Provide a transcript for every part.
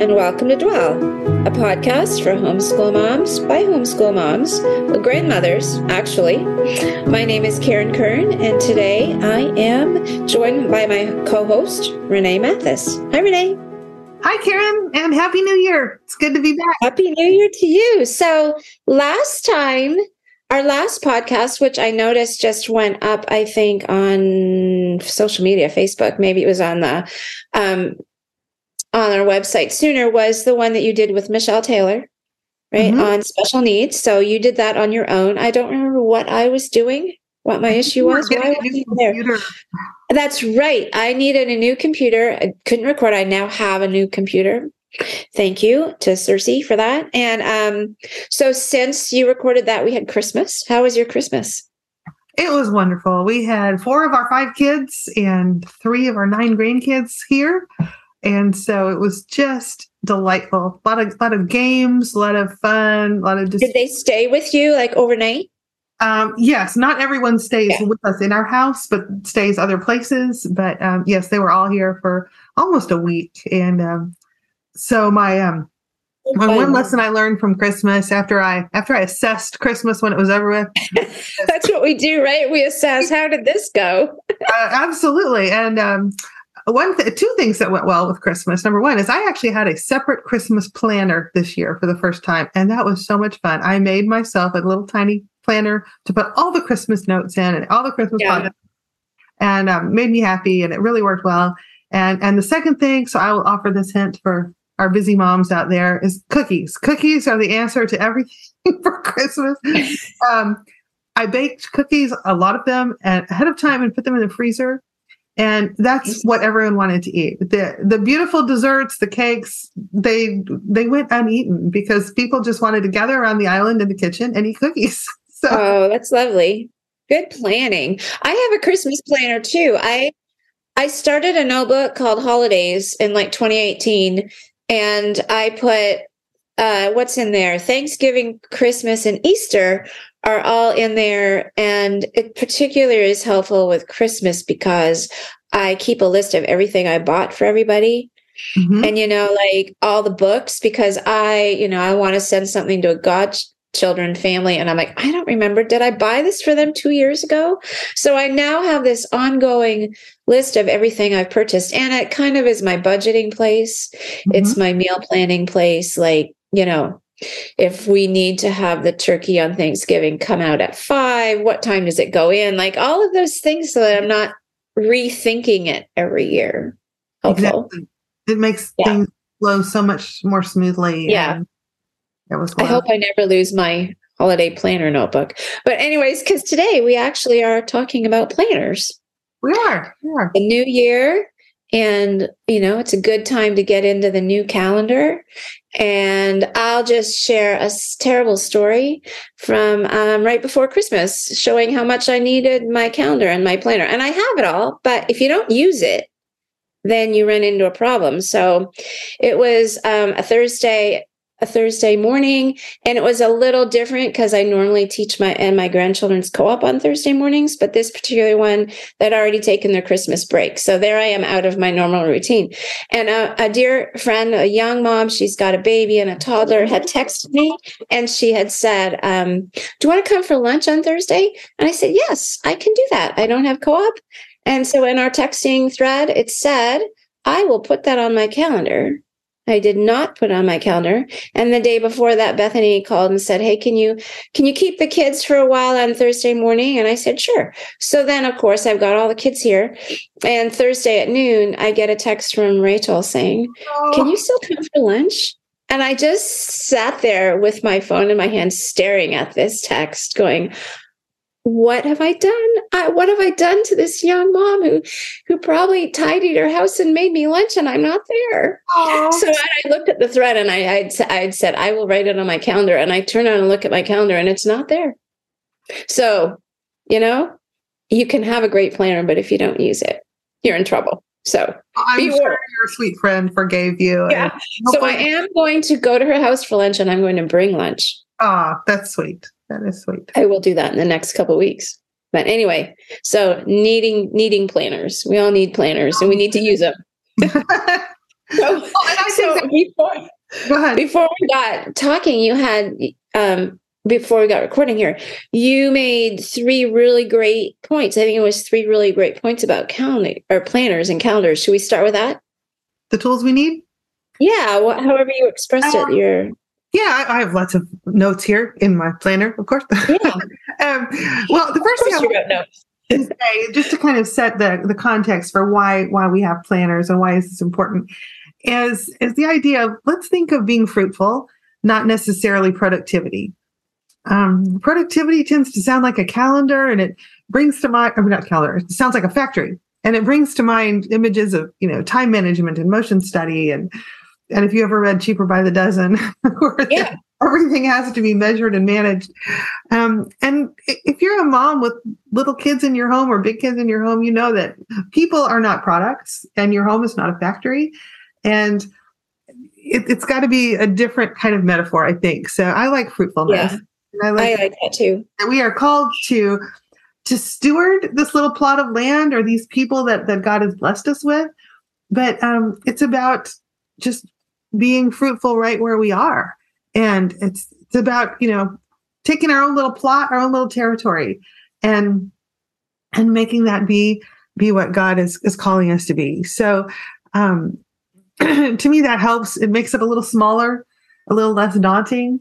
And welcome to Dwell, a podcast for homeschool moms by homeschool moms, well, grandmothers, actually. My name is Karen Kern, and today I am joined by my co host, Renee Mathis. Hi, Renee. Hi, Karen, and Happy New Year. It's good to be back. Happy New Year to you. So, last time, our last podcast, which I noticed just went up, I think, on social media, Facebook, maybe it was on the um, on our website sooner was the one that you did with Michelle Taylor, right? Mhm. On special needs. So you did that on your own. I don't remember what I was doing, what my issue was. Why there? That's right. I needed a new computer. I couldn't record. I now have a new computer. Thank you to Cersei for that. And um, so since you recorded that, we had Christmas. How was your Christmas? It was wonderful. We had four of our five kids and three of our nine grandkids here. And so it was just delightful. A lot of lot of games, a lot of fun, a lot of just Did they stay with you like overnight? um yes, not everyone stays with us in our house, but stays other places. But um yes, they were all here for almost a week. And um so my um my one lesson I learned from Christmas after I after I assessed Christmas when it was over with That's what we do, right? We assess how did this go? uh, absolutely. And um, one, th- two things that went well with Christmas. Number one is I actually had a separate Christmas planner this year for the first time, and that was so much fun. I made myself a little tiny planner to put all the Christmas notes in and all the Christmas Yeah. and um, made me happy, and it really worked well. And and the second thing, so I will offer this hint for our busy moms out there is cookies. Cookies are the answer to everything for Christmas. Um, I baked cookies, a lot of them, and ahead of time and put them in the freezer. And that's what everyone wanted to eat. The the beautiful desserts, the cakes, they they went uneaten because people just wanted to gather around the island in the kitchen and eat cookies. So Oh, that's lovely. Good planning. I have a Christmas planner too. I I started a notebook called Holidays in like 2018 and I put uh what's in there? Thanksgiving, Christmas and Easter are all in there. And it particularly is helpful with Christmas because I keep a list of everything I bought for everybody. Mhm. and you know like all the books because i you know i want to send something to a godchildren family and i'm like i don't remember. Did i buy this for them two years ago? So i now have this ongoing list of everything i've purchased and it kind of is my budgeting place. It's my meal planning place like you know if we need to have the turkey on thanksgiving come out at five what time does it go in like all of those things so that i'm not rethinking it every year helpful exactly. It makes Yeah. things flow so much more smoothly. Yeah. It was I hope I never lose my holiday planner notebook. But, anyways, because today we actually are talking about planners. we are. We are. The new year, and you know it's a good time to get into the new calendar. And i'll just share a terrible story from um, right before christmas showing how much i needed my calendar and my planner. And i have it all but if you don't use it then you run into a problem. So it was um, a thursday a Thursday morning, and it was a little different because I normally teach my and my grandchildren's co-op on Thursday mornings, but this particular one that already taken their Christmas break, so there I am out of my normal routine. And a, a dear friend, a young mom, she's got a baby and a toddler, had texted me, and she had said, um, "Do you want to come for lunch on Thursday?" And I said, "Yes, I can do that. I don't have co-op." And so in our texting thread, it said, "I will put that on my calendar." I did not put on my calendar. And the day before that, Bethany called and said, Hey, can you can you keep the kids for a while on Thursday morning? And I said, Sure. So then of course I've got all the kids here. And Thursday at noon, I get a text from Rachel saying, Can you still come for lunch? And I just sat there with my phone in my hand, staring at this text, going, what have I done? I, what have I done to this young mom who, who probably tidied her house and made me lunch, and I'm not there? Aww. So I looked at the thread, and I, I'd, I'd said I will write it on my calendar, and I turn on and look at my calendar, and it's not there. So, you know, you can have a great planner, but if you don't use it, you're in trouble. So I'm sure your sweet friend forgave you. Yeah. So I am going to go to her house for lunch, and I'm going to bring lunch. Ah, that's sweet. That is sweet. I will do that in the next couple weeks. But anyway, so needing needing planners. We all need planners and we need to use them. so, oh, so before, Go ahead. before we got talking, you had um before we got recording here, you made three really great points. I think it was three really great points about calendar or planners and calendars. Should we start with that? The tools we need? Yeah, however you expressed um, it. Your yeah, I, I, have lots of notes here in my planner, of course. Yeah. um, well, the first thing I want notes. to say, just to kind of set the, the context for why why we have planners and why is this important, is is the idea of let's think of being fruitful, not necessarily productivity. Um, productivity tends to sound like a calendar, and it brings to mind, or not calendar, it sounds like a factory, and it brings to mind images of you know time management and motion study and and if you ever read Cheaper by the Dozen, yeah. everything has to be measured and managed. Um, and if you're a mom with little kids in your home or big kids in your home, you know that people are not products and your home is not a factory. And it, has got to be a different kind of metaphor, I think. So I like fruitfulness. Yeah. I like, I like that too. And we are called to to steward this little plot of land or these people that that God has blessed us with. But um, it's about just being fruitful right where we are. And it's it's about, you know, taking our own little plot, our own little territory and and making that be be what God is is calling us to be. So um to me that helps. It makes it a little smaller, a little less daunting.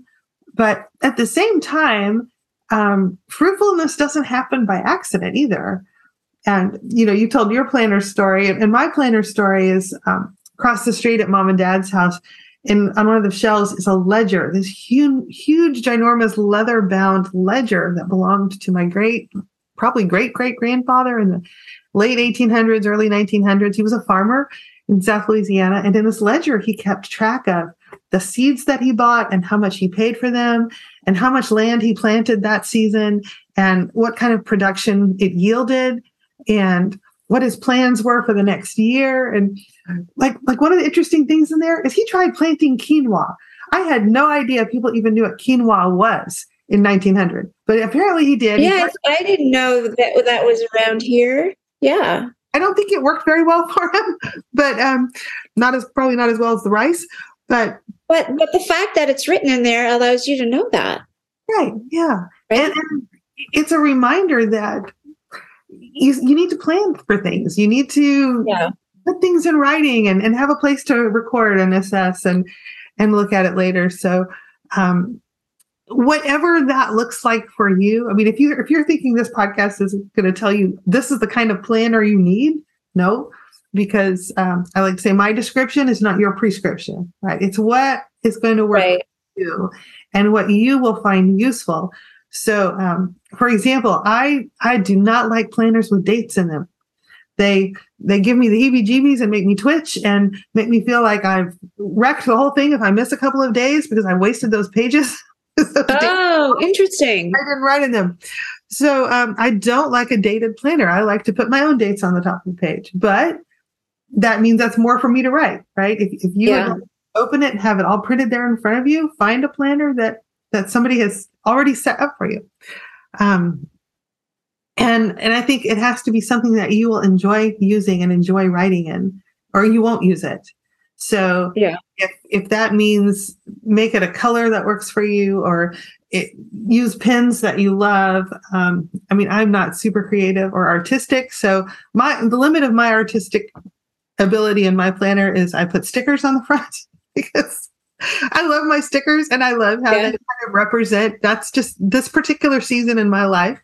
But at the same time, um, fruitfulness doesn't happen by accident either. And you know, you told your planner story, and my planner story is um, across the street at mom and dad's house and on one of the shelves is a ledger, this huge, huge, ginormous leather bound ledger that belonged to my great, probably great great grandfather in the late 1800s, early 1900s. He was a farmer in South Louisiana. And in this ledger, he kept track of the seeds that he bought and how much he paid for them and how much land he planted that season and what kind of production it yielded and what his plans were for the next year. And like, like one of the interesting things in there is he tried planting quinoa. I had no idea people even knew what quinoa was in 1900, but apparently he did. Yes, he I didn't know that that was around here. Yeah. I don't think it worked very well for him, but um, not as probably not as well as the rice. But but but the fact that it's written in there allows you to know that. Right. Yeah. Right? And, and it's a reminder that you, you need to plan for things. You need to yeah. put things in writing and, and have a place to record and assess and and look at it later. So um, whatever that looks like for you. I mean, if you if you're thinking this podcast is going to tell you this is the kind of planner you need, no, because um, I like to say my description is not your prescription, right? It's what is going to work right. for you and what you will find useful. So, um, for example, I I do not like planners with dates in them. They they give me the heebie-jeebies and make me twitch and make me feel like I've wrecked the whole thing if I miss a couple of days because I wasted those pages. oh, interesting. I didn't write in them. So um, I don't like a dated planner. I like to put my own dates on the top of the page, but that means that's more for me to write, right? If, if you Yeah. open it and have it all printed there in front of you, find a planner that that somebody has already set up for you. Um, and and I think it has to be something that you will enjoy using and enjoy writing in, or you won't use it. So Yeah. if if that means make it a color that works for you, or it, use pens that you love. Um, I mean, I'm not super creative or artistic, so my the limit of my artistic ability in my planner is I put stickers on the front because I love my stickers and I love how Yeah. they kind of represent. That's just this particular season in my life.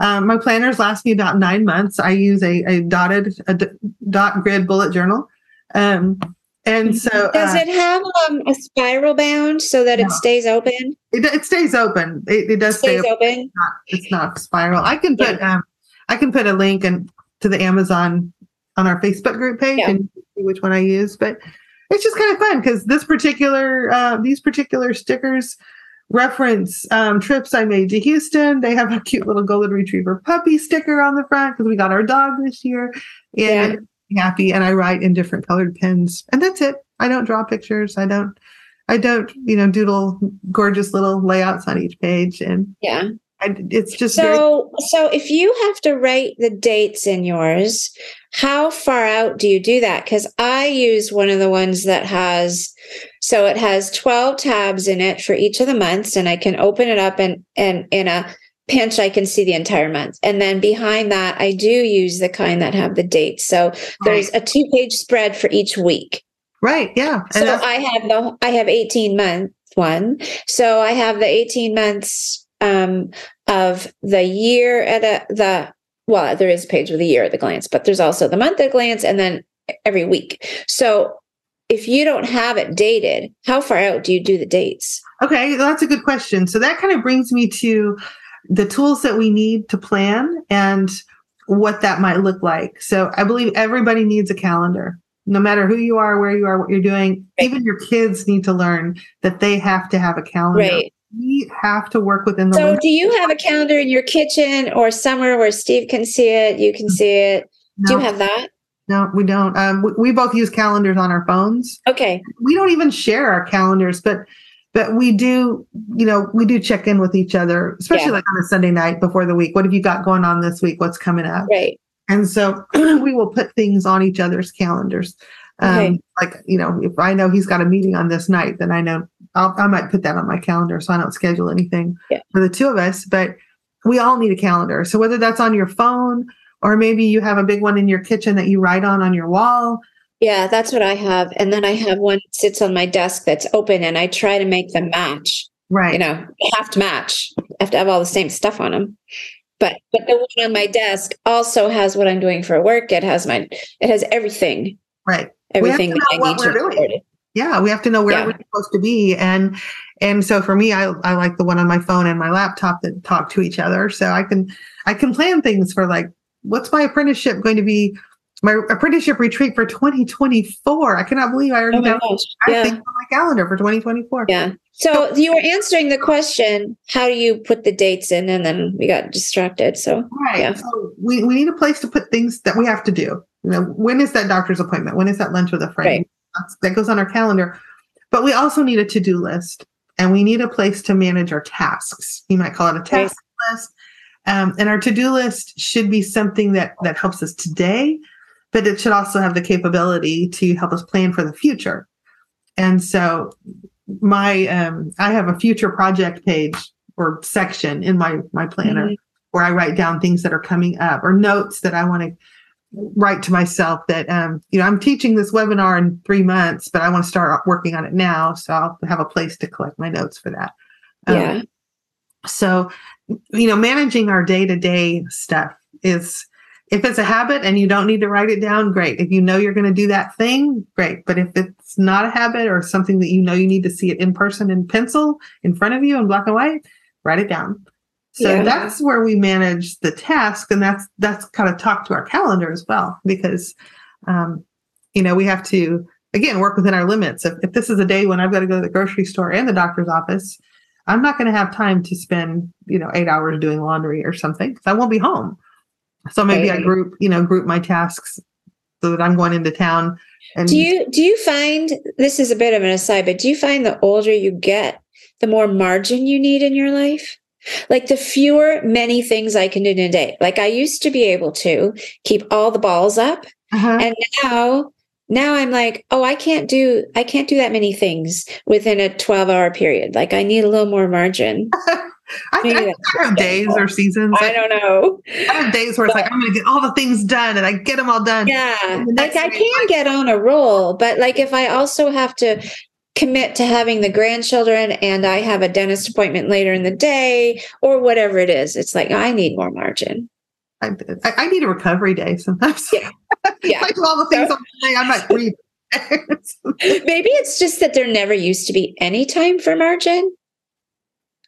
Um, my planners last me about nine months. I use a, a dotted a d- dot grid bullet journal. Um, and so Does uh, it have um, a spiral bound so that it stays open? it, it stays open. It, it does stay Stays open. open. not it's not spiral. I can put um I can put a link and to the Amazon on our Facebook group page Yeah. and see which one I use. But it's just kind of fun because this particular uh, these particular stickers reference um, trips I made to Houston. They have a cute little golden retriever puppy sticker on the front because we got our dog this year. And I'm happy and I write in different colored pens. And that's it. I don't draw pictures. I don't I don't, you know, doodle gorgeous little layouts on each page. And Yeah. It's just very So, so if you have to write the dates in yours, how far out do you do that? Because I use one of the ones that has, so it has twelve tabs in it for each of the months, and I can open it up and and in a pinch I can see the entire month. And then behind that, I do use the kind that have the dates. So there's a two page spread for each week. Right. Yeah. So And that's, I have the I have 18 month one. So I have the 18 months um of the year at a the well, there is a page with the year at the glance, but there's also the month at a glance and then every week. So if you don't have it dated, how far out do you do the dates? okay. That's a good question. So that kind of brings me to the tools that we need to plan and what that might look like. So I believe everybody needs a calendar. No matter who you are, where you are, what you're doing, Right. even your kids need to learn that they have to have a calendar. Right. We have to work within the So limits. do you have a calendar in your kitchen or somewhere where Steve can see it, you can see it? Do you have that? no, we don't. Um, we, we both use calendars on our phones. Okay. we don't even share our calendars, but but we do, you know, we do check in with each other, especially Yeah. like on a Sunday night before the week. What have you got going on this week? What's coming up? Right. And so we will put things on each other's calendars. Um, Okay. Like, you know, if I know he's got a meeting on this night, then I know I'll, I might put that on my calendar so I don't schedule anything Yeah. for the two of us. But we all need a calendar. So whether that's on your phone or maybe you have a big one in your kitchen that you write on on your wall, Yeah, that's what I have. And then I have one that sits on my desk that's open and I try to make them match. right? You know, have to match. I have to have all the same stuff on them. But but the one on my desk also has what I'm doing for work. It has my it has everything. right. Everything to that I need what to we're doing. record it. yeah we have to know where Yeah. we're supposed to be and and so for me I, I like the one on my phone and my laptop that talk to each other so i can i can plan things for like what's my apprenticeship going to be my apprenticeship retreat for 2024 i cannot believe i already Oh have Yeah. think on my calendar for 2024 Yeah. So you were answering the question, how do you put the dates in? And then we got distracted. So Right. Yeah. So we, we need a place to put things that we have to do. You know, when is that doctor's appointment? When is that lunch with a friend? Right. That goes on our calendar. But we also need a to-do list and we need a place to manage our tasks. You might call it a task list. Um, and our to-do list should be something that that helps us today, but it should also have the capability to help us plan for the future. And so my um, I have a future project page or section in my my planner Mhm. where I write down things that are coming up or notes that I want to write to myself that um you know I'm teaching this webinar in 3 months but I want to start working on it now so I'll have a place to collect my notes for that. Um, yeah. so you know managing our day-to-day stuff is if it's a habit and you don't need to write it down great if you know you're going to do that thing great but if it's not a habit or something that you know you need to see it in person in pencil in front of you in black and white write it down So Yeah. that's where we manage the task, and that's that's kind of talk to our calendar as well, because um, you know we have to again work within our limits. If, if this is a day when I've got to go to the grocery store and the doctor's office, I'm not going to have time to spend you know eight hours doing laundry or something because I won't be home. So maybe I group you know group my tasks so that I'm going into town. And Do you do you find this is a bit of an aside, but do you find the older you get, the more margin you need in your life? Like the fewer many things I can do in a day. Like I used to be able to keep all the balls up, Uh-huh. and now now I'm like, oh, I can't do I can't do that many things within a 12 hour period. Like I need a little more margin. I, maybe I, I have days or seasons. I don't know. I have days where it's like I'm going to get all the things done, and I get them all done. Yeah. Like I can get on a roll, but like if I also have to commit to having the grandchildren and I have a dentist appointment later in the day or whatever it is, it's like I need more margin. I, I, I need a recovery day sometimes. Yeah. Yeah. I do all the things So- doing. I'm not breathing. Maybe it's just that there never used to be any time for margin.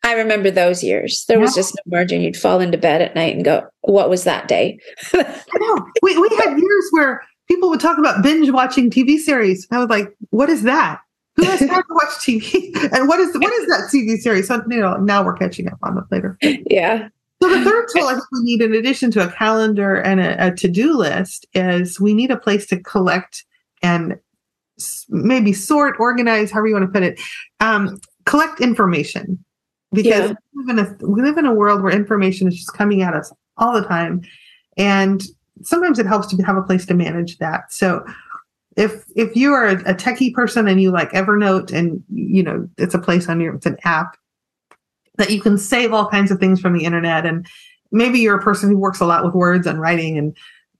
I remember those years. There was just no margin. You'd fall into bed at night and go, What was that day? I know. We, we had years where people would talk about binge watching TV series. I was like, what is that? Who has time to watch TV? And what is what is that TV series? So you know, now we're catching up on it later. yeah. So the third tool I think we need, in addition to a calendar and a, a to-do list, is we need a place to collect and maybe sort, organize, however you want to put it, um, collect information. Because Yeah. we, live in a, we live in a world where information is just coming at us all the time, and sometimes it helps to have a place to manage that. So if if you are a, techie person and you like Evernote and you know it's a place on your it's an app that you can save all kinds of things from the internet. And maybe you're a person who works a lot with words and writing and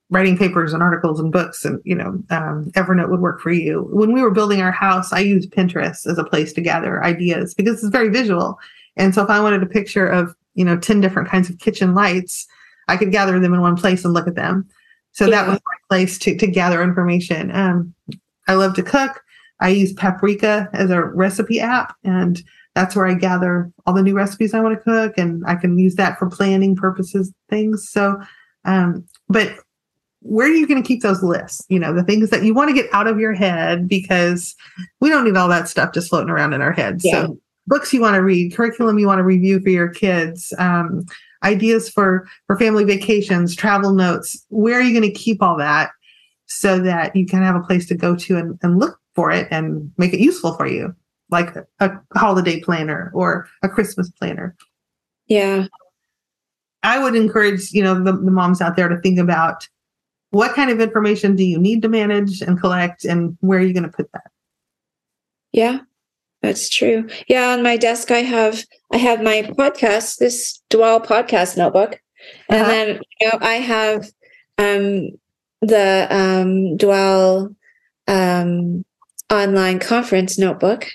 writing papers and articles and books and you know um, evernote would work for you. When we were building our house i used pinterest as a place to gather ideas because it's very visual. And so if i wanted a picture of you know 10 different kinds of kitchen lights i could gather them in one place and look at them so that Yeah. was my place to, to gather information um, i love to cook i use paprika as a recipe app and that's where I gather all the new recipes I want to cook, and I can use that for planning purposes, things. So, um, but where are you going to keep those lists? You know, the things that you want to get out of your head because we don't need all that stuff just floating around in our heads. Yeah. So, books you want to read, curriculum you want to review for your kids, um, ideas for for family vacations, travel notes. Where are you going to keep all that so that you can have a place to go to and, and look for it and make it useful for you? like a holiday planner or a Christmas planner. Yeah. I would encourage, you know, the, the moms out there to think about what kind of information do you need to manage and collect and where are you going to put that? Yeah, that's true. Yeah, on my desk I have I have my podcast, this Dwell podcast notebook, and Uh-huh. then you know I have um the um Dwell um online conference notebook,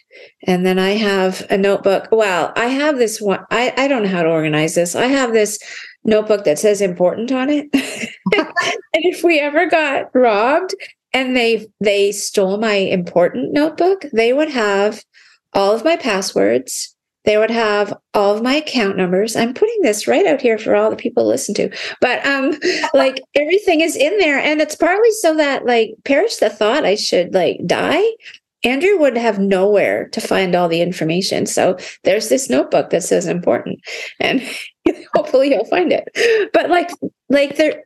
and then I have a notebook. Well, I have this one. I I don't know how to organize this. I have this notebook that says important on it, and if we ever got robbed and they they stole my important notebook they would have all of my passwords. They would have all of my account numbers. I'm putting this right out here for all the people to listen to. But um like everything is in there and it's partly so that like perish the thought i should like die. Andrew would have nowhere to find all the information. So there's this notebook that says important and hopefully he'll find it. But like like there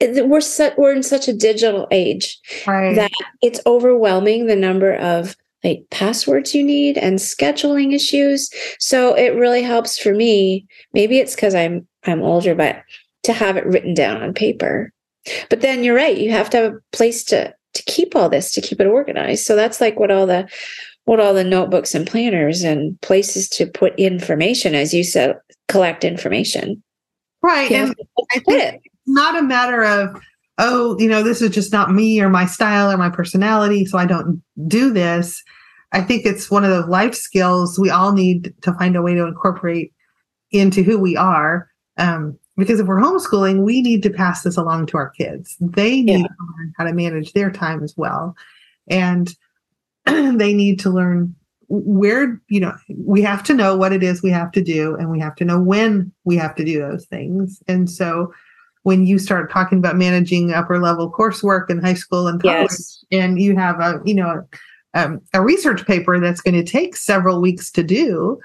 we're su- we're in such a digital age Right. that it's overwhelming the number of like passwords you need and scheduling issues. So it really helps for me. Maybe it's because i'm i'm older but to have it written down on paper. But then you're right you have to have a place to to keep all this to keep it organized. So that's like what all the what all the notebooks and planners and places to put information as you said collect information. Right. Yeah. And I think it. it's not a matter of, oh, you know, this is just not me or my style or my personality, so I don't do this. I think it's one of those life skills we all need to find a way to incorporate into who we are. Um, because if we're homeschooling, we need to pass this along to our kids. They need Yeah. to learn how to manage their time as well. And they need to learn where you know we have to know what it is we have to do and we have to know when we have to do those things and so when you start talking about managing upper level coursework in high school and college Yes. and you have a you know um, a research paper that's going to take several weeks to do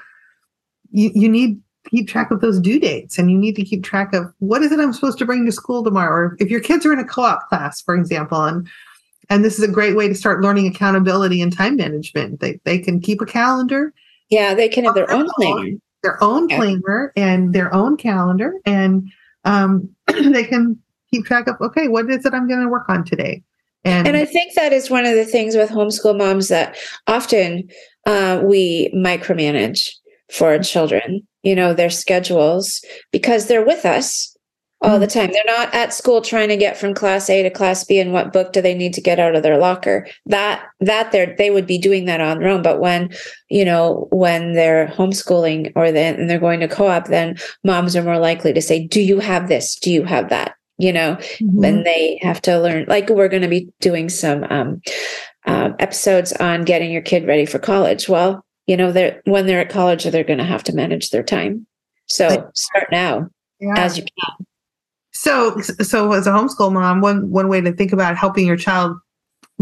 you, you need to keep track of those due dates and you need to keep track of what is it i'm supposed to bring to school tomorrow or if your kids are in a co-op class for example and and this is a great way to start learning accountability and time management they, they can keep a calendar Yeah, they can have their own plan. their own planner and their own calendar and um, they can keep track of okay what is it i'm going to work on today? And, And I think that is one of the things with homeschool moms that often uh, we micromanage for children, you know, their schedules because they're with us all the time. They're not at school trying to get from class A to class B and what book do they need to get out of their locker. That that they're they would be doing that on their own. But when, you know, when they're homeschooling or then and they're going to co-op, then moms are more likely to say, Do you have this? Do you have that? You know, Mhm. then they have to learn like we're going to be doing some um, uh, episodes on getting your kid ready for college well you know they're when they're at college they're going to have to manage their time so start now yeah. as you can so so as a homeschool mom one one way to think about helping your child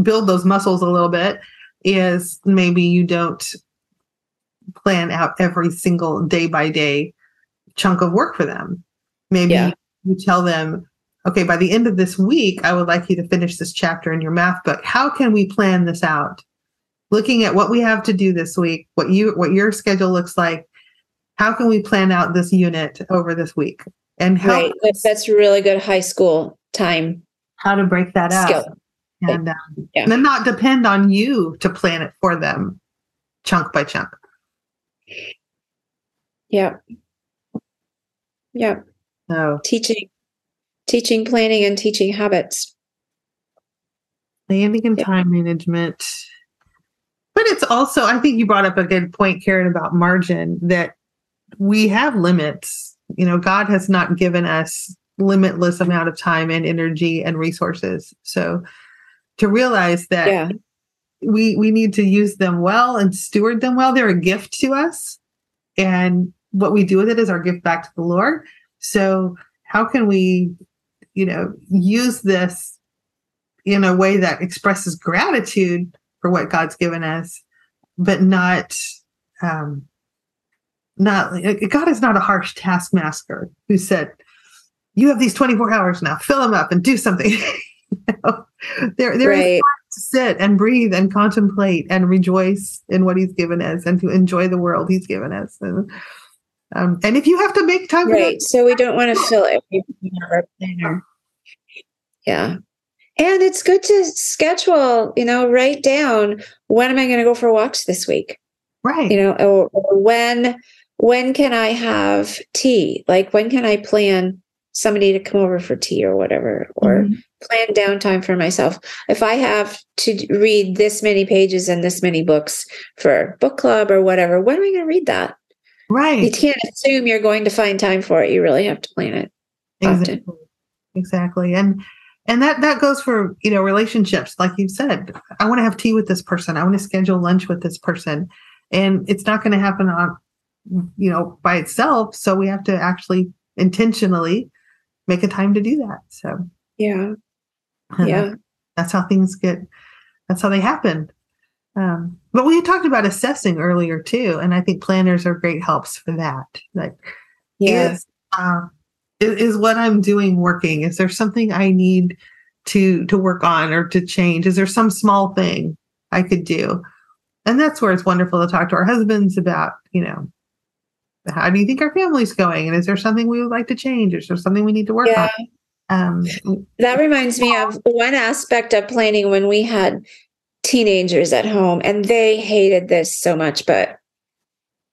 build those muscles a little bit is maybe you don't plan out every single day by day chunk of work for them. Maybe Yeah. you tell them okay by the end of this week i would like you to finish this chapter in your math book. How can we plan this out? Looking at what we have to do this week what you what your schedule looks like how can we plan out this unit over this week and how right that's, really good high school time how to break that out skill. And, um, Yeah. then not depend on you to plan it for them chunk by chunk. Yeah. Yeah. So. Teaching teaching planning and teaching habits. Planning and Yeah. time management. But it's also i think you brought up a good point karen about margin that we have limits you know god has not given us limitless amount of time and energy and resources. So to realize that yeah. we we need to use them well and steward them well. They're a gift to us. And what we do with it is our gift back to the lord. So how can we you know use this in a way that expresses gratitude for what god's given us but not um not god is not a harsh taskmaster who said you have these 24 hours now fill them up and do something. You know? there there is right. to sit and breathe and contemplate and rejoice in what he's given us and to enjoy the world he's given us. And um, and if you have to make time for right so we don't want to fill planner yeah. And it's good to schedule you know write down when am i going to go for walks this week? Right. You know or, or when when can i have tea? Like when can i plan somebody to come over for tea or whatever or Mhm. plan downtime for myself? If i have to read this many pages and this many books for book club or whatever when am i going to read that? Right. you can't assume you're going to find time for it. You really have to plan it. Often. exactly. Exactly. And and that that goes for you know relationships. Like you said i want to have tea with this person. I want to schedule lunch with this person. And it's not going to happen on you know by itself. So we have to actually intentionally make a time to do that. So yeah. Yeah. That's how things get that's how they happen. Um, but we had talked about assessing earlier too and i think planners are great helps for that. Like yeah is, uh, is is what i'm doing working? Is there something i need to to work on or to change? Is there some small thing i could do? And that's where it's wonderful to talk to our husbands about you know how do you think our family's going and is there something we would like to change is there something we need to work yeah on um, That reminds me of one aspect of planning when we had teenagers at home, and they hated this so much, but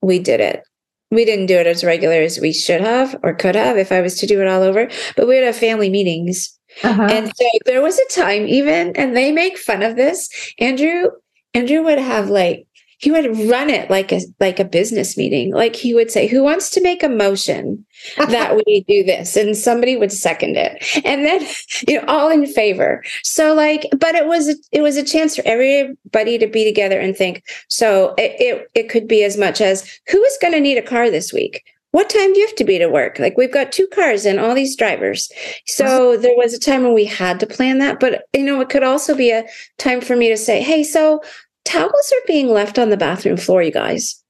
we did it. We didn't do it as regular as we should have or could have if I was to do it all over, but we would have family meetings. uh-huh. And so there was a time even, and they make fun of this. Andrew, Andrew would have like he would run it like a like a business meeting. Like he would say, "Who wants to make a motion that we do this?" And somebody would second it, and then you know, all in favor. So like, but it was it was a chance for everybody to be together and think. So it it, it could be as much as who is going to need a car this week what time do you have to be to work? Like we've got two cars and all these drivers. So there was a time when we had to plan that, but you know, it could also be a time for me to say, Hey, so towels are being left on the bathroom floor, you guys.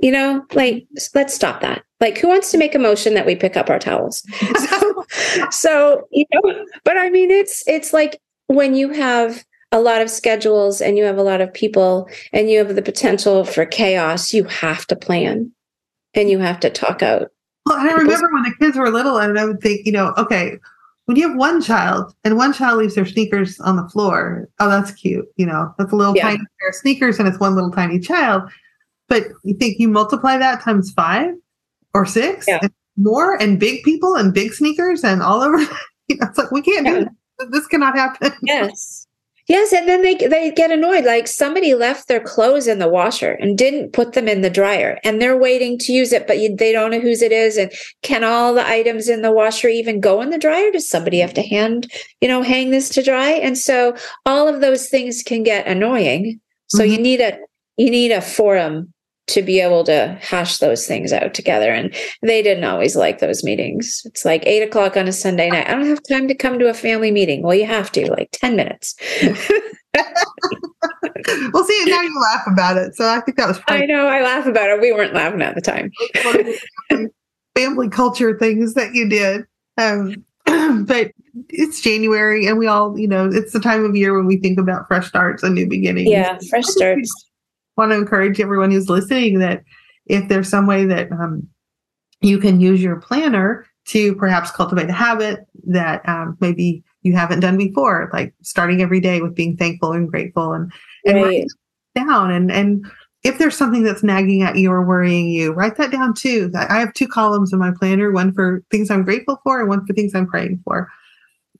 You know, like let's stop that. Like who wants to make a motion that we pick up our towels? so, so, you know, but I mean it's it's like when you have a lot of schedules and you have a lot of people and you have the potential for chaos, you have to plan and you have to talk out. Well, I remember when the kids were little, and I would think, you know, okay, when you have one child and one child leaves their sneakers on the floor, oh, that's cute. You know, that's a little yeah. tiny pair of sneakers and it's one little tiny child. But you think you multiply that times five or six yeah. and more and big people and big sneakers and all over. you know, it's like, we can't yeah. do that. This cannot happen. Yes. Yes, and then they they get annoyed. Like somebody left their clothes in the washer and didn't put them in the dryer, and they're waiting to use it, but you, they don't know whose it is. And can all the items in the washer even go in the dryer? Does somebody have to hand, you know, hang this to dry? And so all of those things can get annoying. So mm-hmm. you need a you need a forum to be able to hash those things out together. And they didn't always like those meetings. It's like eight o'clock on a Sunday night. I don't have time to come to a family meeting. Well, you have to, like 10 minutes. well, see, now you laugh about it. So I think that was I know, I laugh about it. We weren't laughing at the time. family culture things that you did. Um, but it's January and we all, you know, it's the time of year when we think about fresh starts and new beginnings. Yeah, fresh starts want to encourage everyone who's listening that if there's some way that um, you can use your planner to perhaps cultivate a habit that um, maybe you haven't done before, like starting every day with being thankful and grateful and, and right. down. And, and if there's something that's nagging at you or worrying you, write that down too. I have two columns in my planner, one for things I'm grateful for and one for things I'm praying for.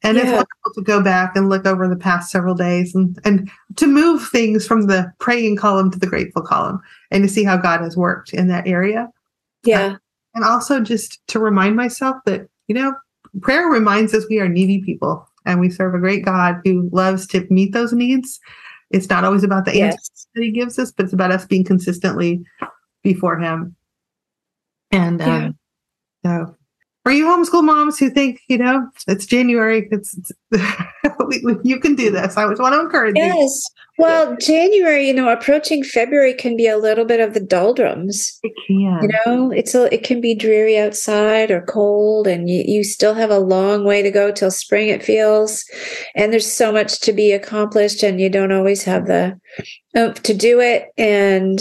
And yeah. it's wonderful to go back and look over the past several days and, and to move things from the praying column to the grateful column and to see how God has worked in that area. Yeah. Uh, and also just to remind myself that, you know, prayer reminds us we are needy people and we serve a great God who loves to meet those needs. It's not always about the yes. answers that he gives us, but it's about us being consistently before him. And yeah. um, so for you homeschool moms who think, you know, it's January, it's, it's you can do this. I just want to encourage yes. you. Yes. Well, January, you know, approaching February can be a little bit of the doldrums. It can. You know, it's a, it can be dreary outside or cold, and you, you still have a long way to go till spring, it feels. And there's so much to be accomplished, and you don't always have the oomph to do it. And,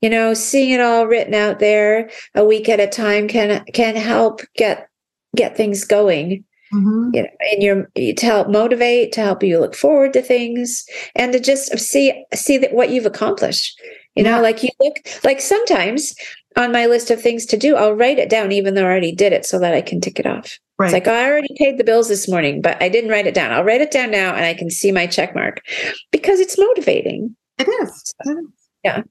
you know, seeing it all written out there a week at a time can can help get get things going Mm-hmm. You know, and you're to help motivate, to help you look forward to things, and to just see see that what you've accomplished. You yeah. know, like you look like sometimes on my list of things to do, I'll write it down even though I already did it, so that I can tick it off. Right. It's like oh, I already paid the bills this morning, but I didn't write it down. I'll write it down now, and I can see my check mark because it's motivating. It is. It is. Yeah,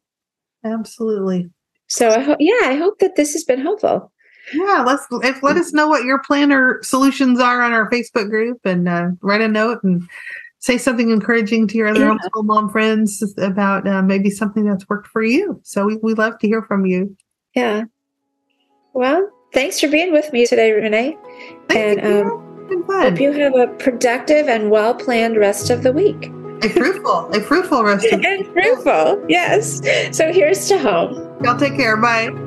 absolutely. So I hope, yeah, I hope that this has been helpful yeah let's if, let us know what your planner solutions are on our facebook group and uh, write a note and say something encouraging to your other yeah. homeschool mom friends about uh, maybe something that's worked for you. So we, we love to hear from you. Yeah. Well thanks for being with me today renee. Thank and you. Um, hope you have a productive and well planned rest of the week. A fruitful a fruitful rest of the week. and fruitful yes. So here's to home. Y'all take care. Bye